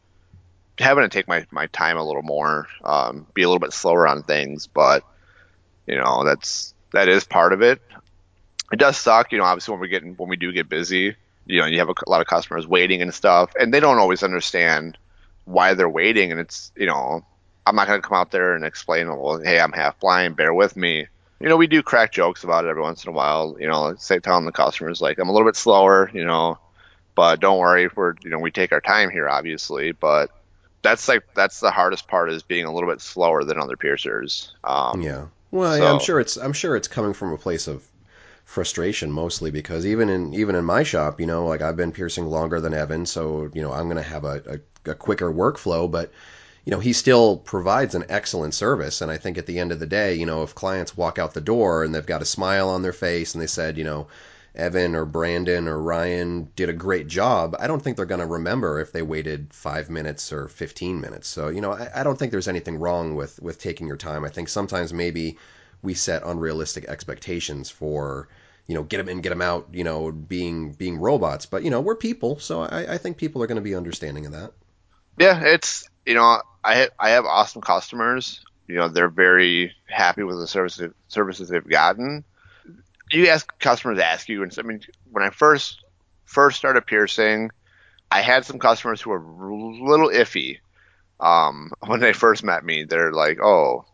having to take my, my time a little more, um, be a little bit slower on things, but you know, that's that is part of it. It does suck, you know, obviously when we get when we do get busy, you know, you have a, a lot of customers waiting and stuff, and they don't always understand why they're waiting, and it's you know, I'm not going to come out there and explain, well, hey, I'm half blind, bear with me. You know, we do crack jokes about it every once in a while. You know, say telling the customers like I'm a little bit slower, you know, but don't worry, we're you know we take our time here, obviously, but that's like that's the hardest part is being a little bit slower than other piercers. Um, yeah. Well, so. yeah, I'm sure it's I'm sure it's coming from a place of frustration mostly because even in even in my shop, you know, like I've been piercing longer than Evan, so you know I'm going to have a, a, a quicker workflow, but you know, he still provides an excellent service. And I think at the end of the day, you know, if clients walk out the door and they've got a smile on their face and they said, you know, Evan or Brandon or Ryan did a great job, I don't think they're going to remember if they waited five minutes or 15 minutes. So, you know, I, I don't think there's anything wrong with, with taking your time. I think sometimes maybe we set unrealistic expectations for, you know, get them in, get them out, you know, being being robots. But you know, we're people, so I, I think people are going to be understanding of that. Yeah, it's you know, I I have awesome customers. You know, they're very happy with the services services they've gotten. You ask customers ask you, and I mean, when I first first started piercing, I had some customers who were a little iffy. Um, when they first met me, they're like, "Oh,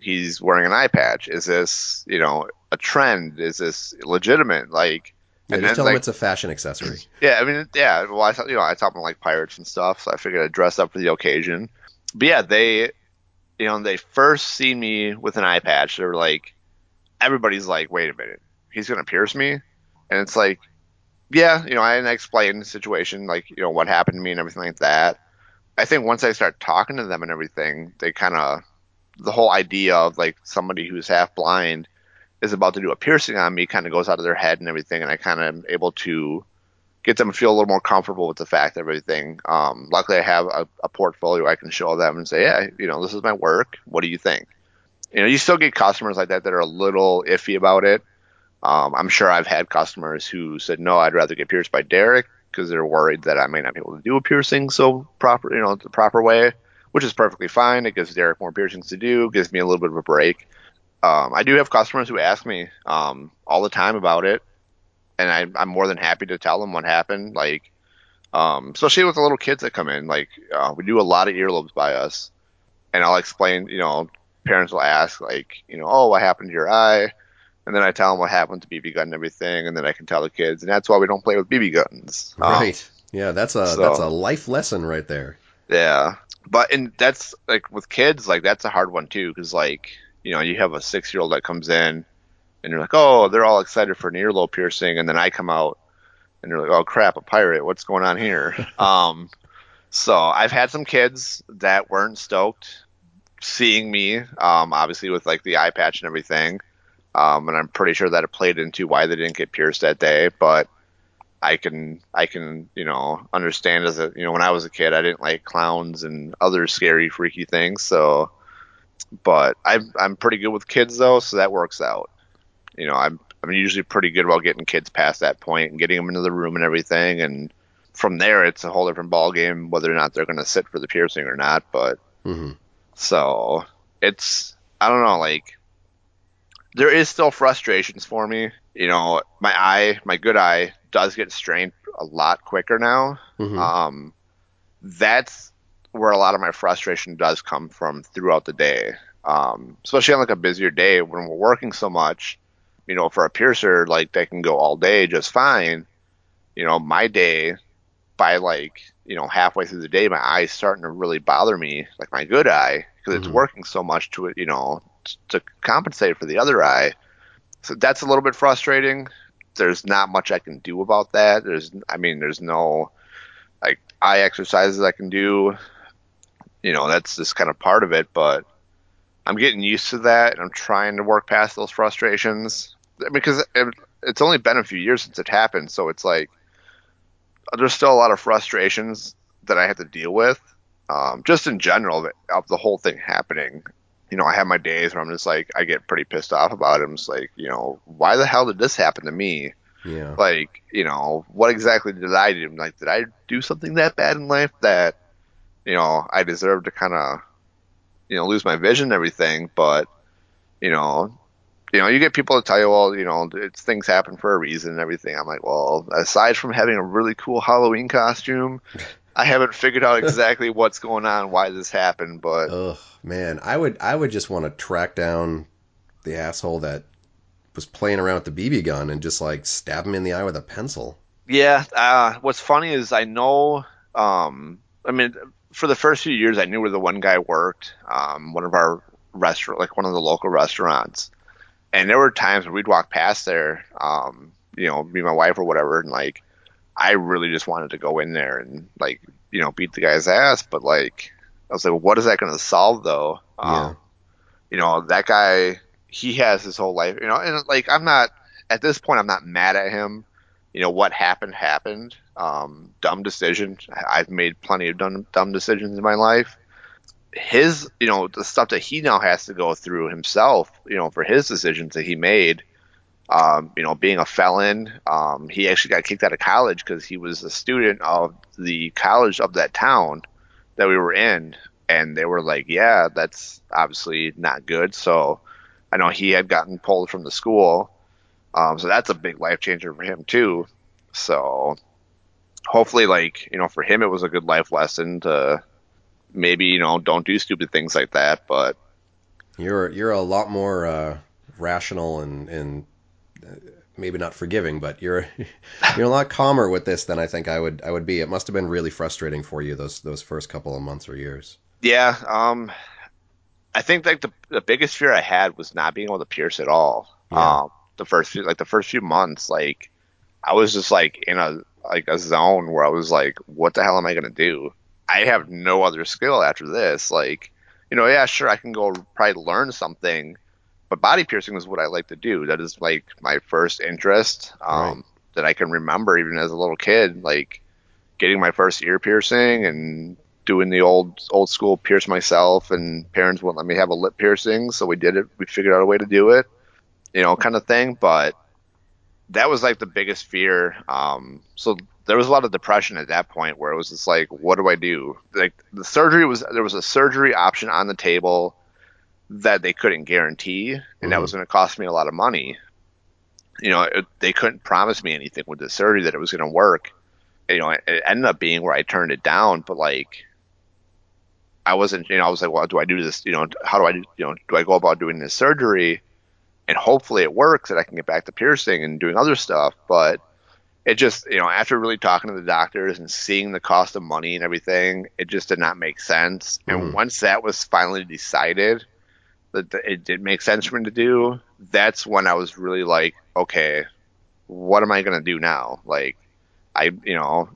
he's wearing an eye patch. Is this, you know, a trend? Is this legitimate? Like, yeah, and just then, tell like, them it's a fashion accessory. yeah, I mean, yeah. Well, I thought you know I talk about like pirates and stuff, so I figured I'd dress up for the occasion. But yeah, they, you know, they first see me with an eye patch. They were like, everybody's like, wait a minute, he's gonna pierce me, and it's like, yeah, you know, I didn't explain the situation, like you know what happened to me and everything like that. I think once I start talking to them and everything, they kind of the whole idea of like somebody who's half blind is about to do a piercing on me kind of goes out of their head and everything, and I kind of am able to get them to feel a little more comfortable with the fact of everything. Um, luckily, I have a, a portfolio I can show them and say, yeah, you know, this is my work. What do you think? You know, you still get customers like that that are a little iffy about it. Um, I'm sure I've had customers who said, no, I'd rather get pierced by Derek because they're worried that I may not be able to do a piercing so proper, you know, the proper way, which is perfectly fine. It gives Derek more piercings to do, gives me a little bit of a break. Um, I do have customers who ask me um, all the time about it, and I, I'm more than happy to tell them what happened. Like, um, especially with the little kids that come in, like uh, we do a lot of earlobes by us, and I'll explain. You know, parents will ask like, you know, oh, what happened to your eye? And then I tell them what happened to BB gun and everything, and then I can tell the kids, and that's why we don't play with BB guns. Um, Right. Yeah, that's a so- that's a life lesson right there. Yeah, but and that's like with kids, like that's a hard one too, because like you know you have a six year old that comes in, and you're like, oh, they're all excited for an earlobe piercing, and then I come out, and they're like, oh crap, a pirate, what's going on here? um, so I've had some kids that weren't stoked seeing me, um, obviously with like the eye patch and everything, um, and I'm pretty sure that it played into why they didn't get pierced that day, but. I can I can you know understand as a you know when I was a kid I didn't like clowns and other scary freaky things so but I'm I'm pretty good with kids though so that works out. You know I'm I'm usually pretty good about getting kids past that point and getting them into the room and everything and from there it's a whole different ball game whether or not they're going to sit for the piercing or not but hmm so it's I don't know like there is still frustrations for me you know my eye my good eye does get strained a lot quicker now hmm um, that's where a lot of my frustration does come from throughout the day. Um, especially on like a busier day when we're working so much, you know, for a piercer, like they can go all day just fine. You know, my day by like, you know, halfway through the day, my eye's starting to really bother me, like my good eye, because Mhm. it's working so much to it, you know, t- to compensate for the other eye. So that's a little bit frustrating. There's not much I can do about that. There's, I mean, there's no, like eye exercises I can do. You know, that's just kind of part of it, but I'm getting used to that and I'm trying to work past those frustrations because it, it's only been a few years since it happened, so it's like there's still a lot of frustrations that I have to deal with. Um, just in general of, of the whole thing happening. You know, I have my days where I'm just like I get pretty pissed off about it. I'm just like, you know, why the hell did this happen to me? Yeah. like you know what exactly did i do like did i do something that bad in life that you know i deserve to kind of you know lose my vision and everything but you know you know you get people to tell you well you know it's things happen for a reason and everything i'm like well aside from having a really cool halloween costume i haven't figured out exactly what's going on why this happened but Ugh, man, I would I would just want to track down the asshole that was playing around with the BB gun and just like stab him in the eye with a pencil. Yeah, uh, what's funny is I know. Um, I mean, for the first few years, I knew where the one guy worked. Um, one of our restaurant, like one of the local restaurants, and there were times when we'd walk past there. Um, you know, me and my wife or whatever, and like, I really just wanted to go in there and like, you know, beat the guy's ass. But like, I was like, what is that going to solve though? Yeah. Um, you know, that guy, he has his whole life. You know, and like, I'm not at this point. I'm not mad at him you know what happened happened um, dumb decision i've made plenty of dumb, dumb decisions in my life his you know the stuff that he now has to go through himself you know for his decisions that he made um, you know being a felon um, he actually got kicked out of college because he was a student of the college of that town that we were in and they were like yeah that's obviously not good so i know he had gotten pulled from the school um, so that's a big life changer for him too. So hopefully, like you know, for him it was a good life lesson to maybe you know don't do stupid things like that. But You're you're a lot more uh, rational and and maybe not forgiving, but you're you're a lot calmer with this than I think I would I would be. It must have been really frustrating for you those those first couple of months or years. Yeah, um, I think like the the biggest fear I had was not being able to pierce at all. Yeah. Um, the first few like the first few months, like I was just like in a like a zone where I was like, what the hell am I gonna do? I have no other skill after this. Like, you know, yeah, sure, I can go probably learn something, but body piercing was what I like to do. That is like my first interest um, right. that I can remember even as a little kid, like getting my first ear piercing and doing the old old school pierce myself. And parents wouldn't let me have a lip piercing, so we did it. We figured out a way to do it, you know, kind of thing. But that was like the biggest fear. Um, so there was a lot of depression at that point where it was just like, what do I do? Like the surgery was there was a surgery option on the table that they couldn't guarantee, and mm-hmm. that was going to cost me a lot of money. You know, it, they couldn't promise me anything with the surgery that it was going to work. You know, it, it ended up being where I turned it down, but like, I wasn't, you know, I was like, well, do I do this? You know, how do I, do, you know, do I go about doing this surgery? And hopefully it works that I can get back to piercing and doing other stuff. But it just, you know, after really talking to the doctors and seeing the cost of money and everything, it just did not make sense. Mm-hmm. And once that was finally decided, that it did make sense for me to do, that's when I was really like, okay, what am I gonna do now? Like, I, you know,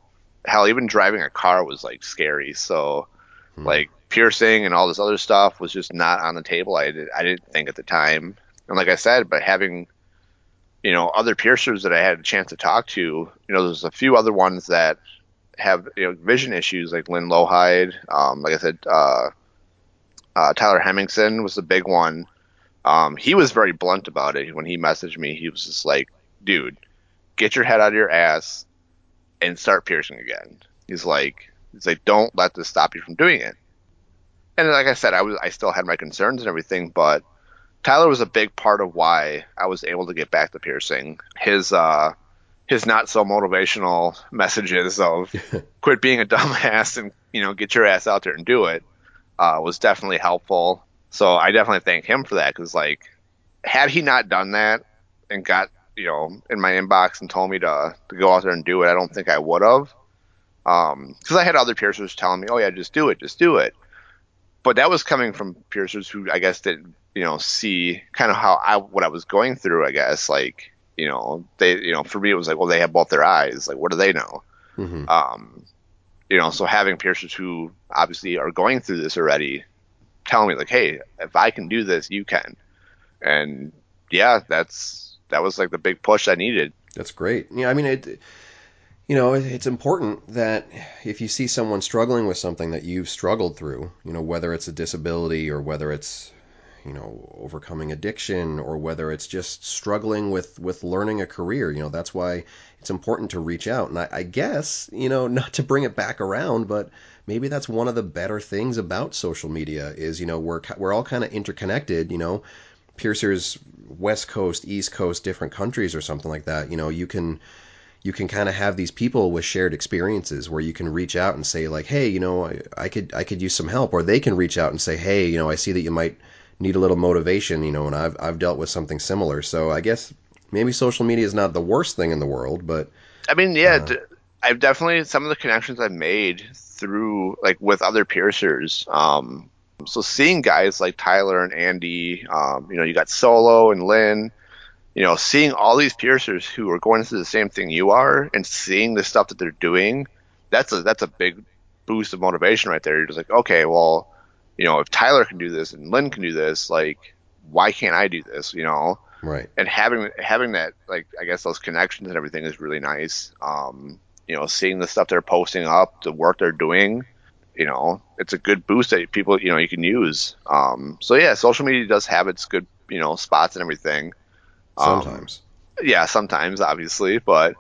hell, even driving a car was like scary. So, hmm. like piercing and all this other stuff was just not on the table. I did, I didn't think at the time. And like I said, but having, you know, other piercers that I had a chance to talk to, you know, there's a few other ones that have you know vision issues like Lynn Lowhide. Um, like I said, uh, uh, Tyler Hemmingson was the big one. Um, he was very blunt about it when he messaged me. He was just like, "Dude, get your head out of your ass and start piercing again." He's like, "He's like, don't let this stop you from doing it." And like I said, I was I still had my concerns and everything, but Tyler was a big part of why I was able to get back to piercing. His uh, his not so motivational messages of quit being a dumbass and you know get your ass out there and do it uh, was definitely helpful. So I definitely thank him for that because like had he not done that and got you know in my inbox and told me to to go out there and do it, I don't think I would have. Um, because I had other piercers telling me, "Oh yeah, just do it, just do it." But that was coming from piercers who I guess didn't you know see kind of how I what I was going through. I guess like you know they you know for me it was like well they have both their eyes like what do they know mm-hmm. um you know, so having piercers who obviously are going through this already telling me like, hey, if I can do this, you can. And yeah, that's that was like the big push I needed. That's great. Yeah, I mean it you know, it's important that if you see someone struggling with something that you've struggled through, you know, whether it's a disability or whether it's you know overcoming addiction or whether it's just struggling with with learning a career you know that's why it's important to reach out. And I, I guess you know not to bring it back around but maybe that's one of the better things about social media is you know we're we're all kind of interconnected you know piercers west coast east coast different countries or something like that. You know you can you can kind of have these people with shared experiences where you can reach out and say like hey you know I, I could i could use some help. Or they can reach out and say hey you know i see that you might need a little motivation, you know, and I've I've dealt with something similar. So I guess maybe social media is not the worst thing in the world, but I mean, yeah, uh, I've definitely some of the connections I've made through like with other piercers. Um, so seeing guys like Tyler and Andy, um, you know, you got Solo and Lynn, you know, seeing all these piercers who are going through the same thing you are and seeing the stuff that they're doing, that's a that's a big boost of motivation right there. You're just like, okay, well, you know, if Tyler can do this and Lynn can do this, like, why can't I do this? You know, right? And having having that, like, I guess those connections and everything is really nice. Um, you know, seeing the stuff they're posting up, the work they're doing, you know, it's a good boost that people, you know, you can use. Um, so yeah, social media does have its good, you know, spots and everything. Um, sometimes. Yeah, sometimes, obviously, but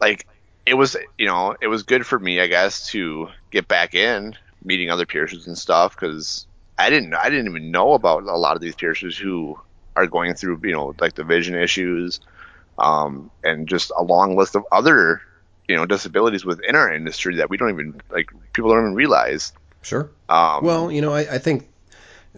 like it was, you know, it was good for me, I guess, to get back in meeting other piercers and stuff because I didn't I didn't even know about a lot of these piercers who are going through you know like the vision issues um, and just a long list of other you know disabilities within our industry that we don't even like people don't even realize. Sure. Um, well, you know, I, I think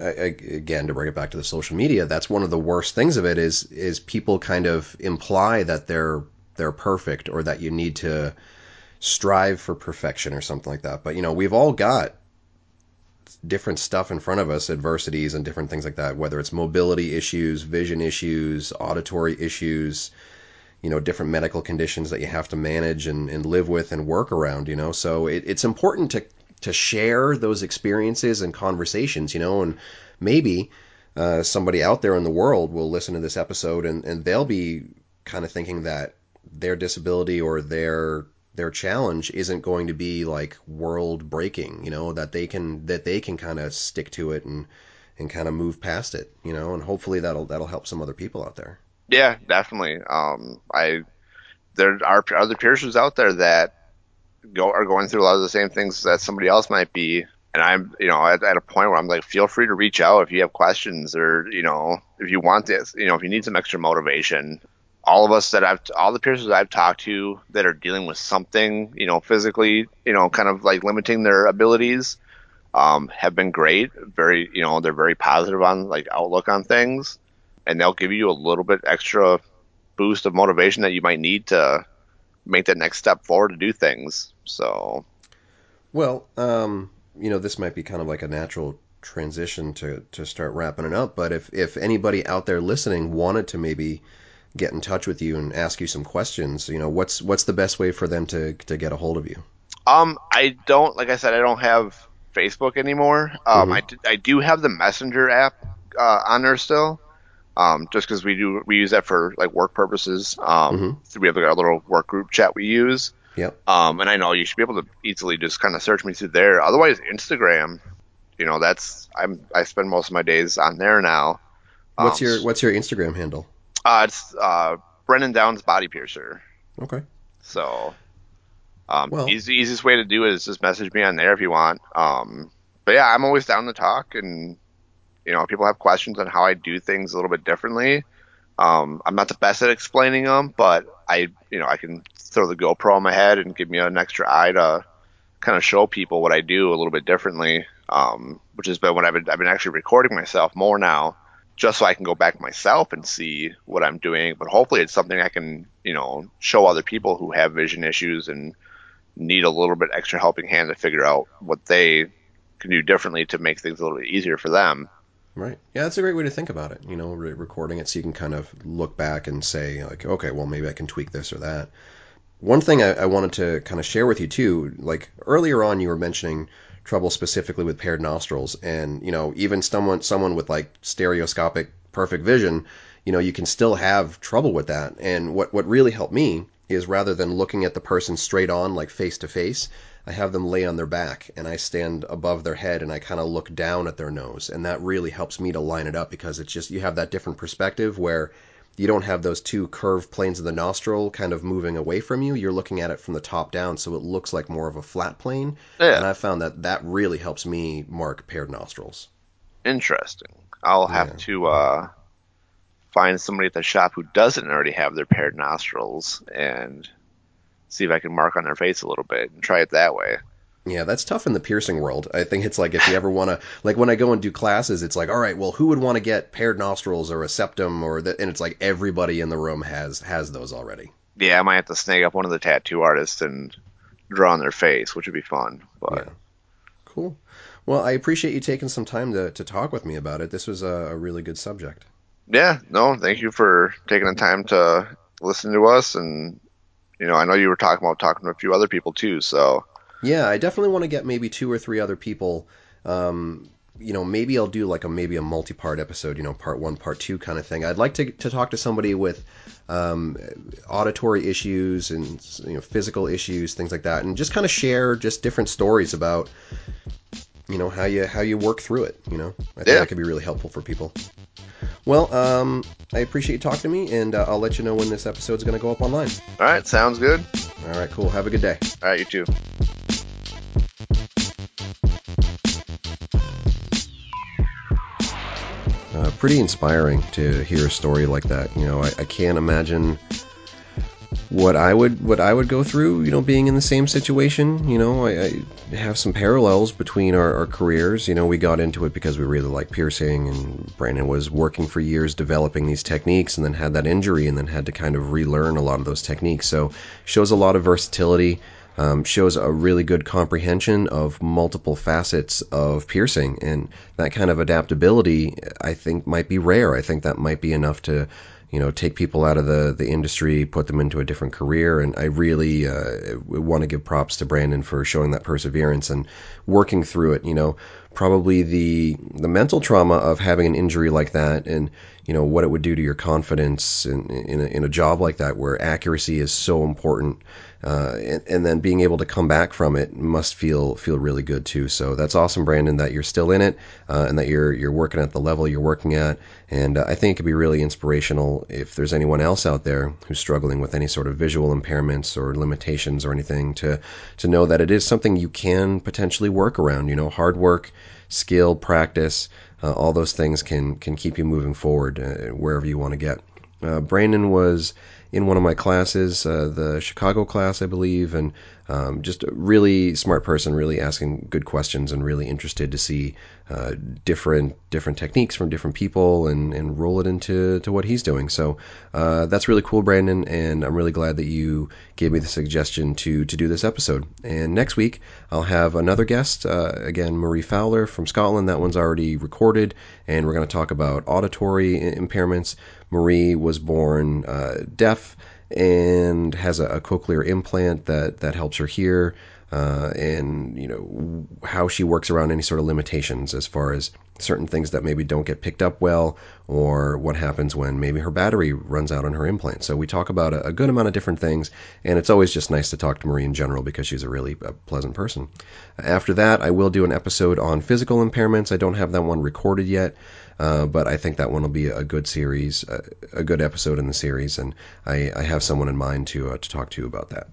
I, again, to bring it back to the social media, that's one of the worst things of it is is people kind of imply that they're they're perfect or that you need to strive for perfection or something like that. But you know, we've all got different stuff in front of us, adversities and different things like that, whether it's mobility issues, vision issues, auditory issues, you know, different medical conditions that you have to manage and, and live with and work around, you know. So it, it's important to to share those experiences and conversations, you know, and maybe uh, somebody out there in the world will listen to this episode and, and they'll be kind of thinking that their disability or their their challenge isn't going to be like world breaking, you know, that they can that they can kind of stick to it and and kind of move past it, you know, and hopefully that'll that'll help some other people out there. Yeah, definitely. Um, I there are other peers out there that go are going through a lot of the same things that somebody else might be, and I'm you know at, at a point where I'm like, feel free to reach out if you have questions or you know if you want this, you know if you need some extra motivation all of us that I've all the peers I've talked to that are dealing with something, you know, physically, you know, kind of like limiting their abilities, um, have been great. Very, you know, they're very positive on like outlook on things, and they'll give you a little bit extra boost of motivation that you might need to make that next step forward to do things. So, well, um, you know, this might be kind of like a natural transition to to start wrapping it up. But if if anybody out there listening wanted to maybe get in touch with you and ask you some questions, you know, what's what's the best way for them to to get a hold of you? Um, I don't, like I said, I don't have Facebook anymore. Um, mm-hmm. I, d- I do have the Messenger app uh, on there still. Um, just because we do we use that for like work purposes. Um, mm-hmm. so we have like, a little work group chat we use. Yep. Um, and I know you should be able to easily just kind of search me through there. Otherwise, Instagram, you know, that's I'm I spend most of my days on there now. What's um, your What's your Instagram handle? Uh, it's uh, Brandon Downs Body Piercer. Okay. So, um, well, easy, easiest way to do it is just message me on there if you want. Um, but yeah, I'm always down to talk, and you know, people have questions on how I do things a little bit differently. Um, I'm not the best at explaining them, but I, you know, I can throw the GoPro on my head and give me an extra eye to kind of show people what I do a little bit differently. Um, which has been what I've been, I've been actually recording myself more now just so I can go back myself and see what I'm doing. But hopefully, it's something I can, you know, show other people who have vision issues and need a little bit extra helping hand to figure out what they can do differently to make things a little bit easier for them. Right. Yeah, that's a great way to think about it. You know, re- recording it so you can kind of look back and say, like, okay, well, maybe I can tweak this or that. One thing I, I wanted to kind of share with you too, like earlier on, you were mentioning trouble specifically with paired nostrils, and you know even someone someone with like stereoscopic perfect vision, you know you can still have trouble with that. And what what really helped me is rather than looking at the person straight on like face to face, I have them lay on their back and I stand above their head and I kind of look down at their nose, and that really helps me to line it up because it's just you have that different perspective where you don't have those two curved planes of the nostril kind of moving away from you. You're looking at it from the top down, so it looks like more of a flat plane. Yeah. And I found that that really helps me mark paired nostrils. Interesting. I'll have yeah. to uh, find somebody at the shop who doesn't already have their paired nostrils and see if I can mark on their face a little bit and try it that way. Yeah, that's tough in the piercing world. I think it's like if you ever want to, like when I go and do classes, it's like, all right, well, who would want to get paired nostrils or a septum or that? And it's like everybody in the room has has those already. Yeah, I might have to snag up one of the tattoo artists and draw on their face, which would be fun. But yeah. cool. Well, I appreciate you taking some time to to talk with me about it. This was a, a really good subject. Yeah, no, thank you for taking the time to listen to us, and you know, I know you were talking about talking to a few other people too, so yeah, I definitely want to get maybe two or three other people. Um, you know, maybe I'll do like a maybe a multi-part episode, you know, part one, part two kind of thing. I'd like to to talk to somebody with um, auditory issues and you know physical issues, things like that, and just kind of share just different stories about you know how you how you work through it. You know, I think yeah. that could be really helpful for people. Well, um, I appreciate you talking to me, and uh, I'll let you know when this episode's going to go up online. All right, sounds good. All right, cool. Have a good day. All right, you too. Uh, pretty inspiring to hear a story like that. You know, I, I can't imagine what I would what I would go through, you know, being in the same situation. You know, I, I have some parallels between our, our, careers. You know, we got into it because we really like piercing, and Brandon was working for years developing these techniques, and then had that injury, and then had to kind of relearn a lot of those techniques. So shows a lot of versatility. Um, shows a really good comprehension of multiple facets of piercing, and that kind of adaptability, I think, might be rare. I think that might be enough to you know, take people out of the, the industry, put them into a different career. And I really uh, want to give props to Brandon for showing that perseverance and working through it. You know, probably the the mental trauma of having an injury like that, and you know what it would do to your confidence in in a, in a job like that, where accuracy is so important uh, and, and, then being able to come back from it must feel feel really good too. So that's awesome, Brandon, that you're still in it uh, and that you're you're working at the level you're working at. And uh, I think it could be really inspirational if there's anyone else out there who's struggling with any sort of visual impairments or limitations or anything to to know that it is something you can potentially work around. You know, hard work, skill, practice, uh, all those things can can keep you moving forward uh, wherever you want to get. Brandon was in one of my classes, uh, the Chicago class, I believe, and um, just a really smart person, really asking good questions and really interested to see uh, different different techniques from different people and, and roll it into to what he's doing. So uh, that's really cool, Brandon, and I'm really glad that you gave me the suggestion to to do this episode. And next week I'll have another guest, uh, again Marie Fowler from Scotland. That one's already recorded, and we're going to talk about auditory impairments. Marie was born uh, deaf and has a, a, cochlear implant that, that helps her hear, uh, and you know how she works around any sort of limitations as far as certain things that maybe don't get picked up well, or what happens when maybe her battery runs out on her implant. So we talk about a, a good amount of different things, and it's always just nice to talk to Marie in general because she's a really a pleasant person. After that, I will do an episode on physical impairments. I don't have that one recorded yet. Uh, but I think that one will be a good series, a, a good episode in the series, and I, I have someone in mind to uh, to talk to you about that.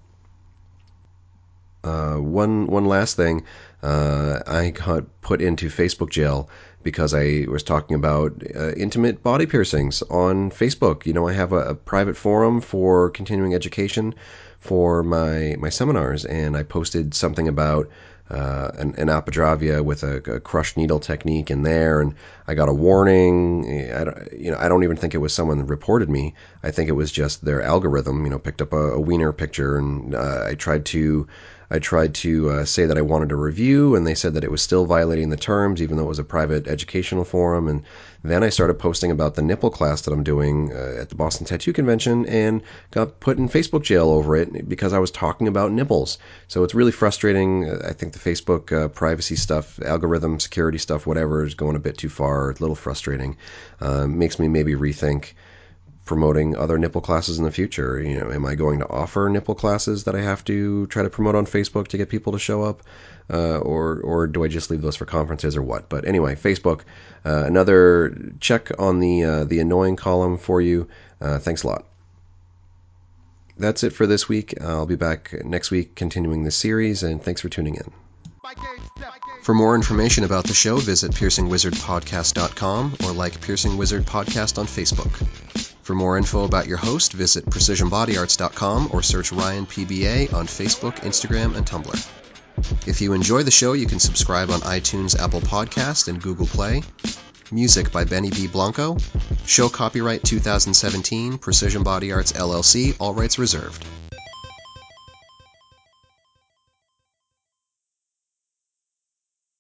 Uh, one one last thing, uh, I got put into Facebook jail because I was talking about uh, intimate body piercings on Facebook. You know, I have a, a private forum for continuing education for my my seminars, and I posted something about uh, an, an with a, a, crushed needle technique in there, and I got a warning. I don't, you know, I don't even think it was someone that reported me. I think it was just their algorithm. You know, picked up a, a wiener picture, and uh, I tried to I tried to uh, say that I wanted a review, and they said that it was still violating the terms, even though it was a private educational forum. And then I started posting about the nipple class that I'm doing uh, at the Boston Tattoo Convention, and got put in Facebook jail over it because I was talking about nipples. So it's really frustrating. I think the Facebook uh, privacy stuff, algorithm security stuff, whatever, is going a bit too far. A little frustrating. Uh, makes me maybe rethink promoting other nipple classes in the future. You know, am I going to offer nipple classes that I have to try to promote on Facebook to get people to show up, uh, or or do I just leave those for conferences or what? But anyway, Facebook, uh, another check on the uh, the annoying column for you. Uh, thanks a lot. That's it for this week. I'll be back next week continuing the series, and thanks for tuning in. For more information about the show, visit piercingwizardpodcast.com or like Piercing Wizard Podcast on Facebook. For more info about your host, visit precisionbodyarts.com or search Ryan PBA on Facebook, Instagram, and Tumblr. If you enjoy the show, you can subscribe on iTunes, Apple Podcast, and Google Play. Music by Benny B. Blanco. Show copyright 2017, Precision Body Arts LLC, all rights reserved.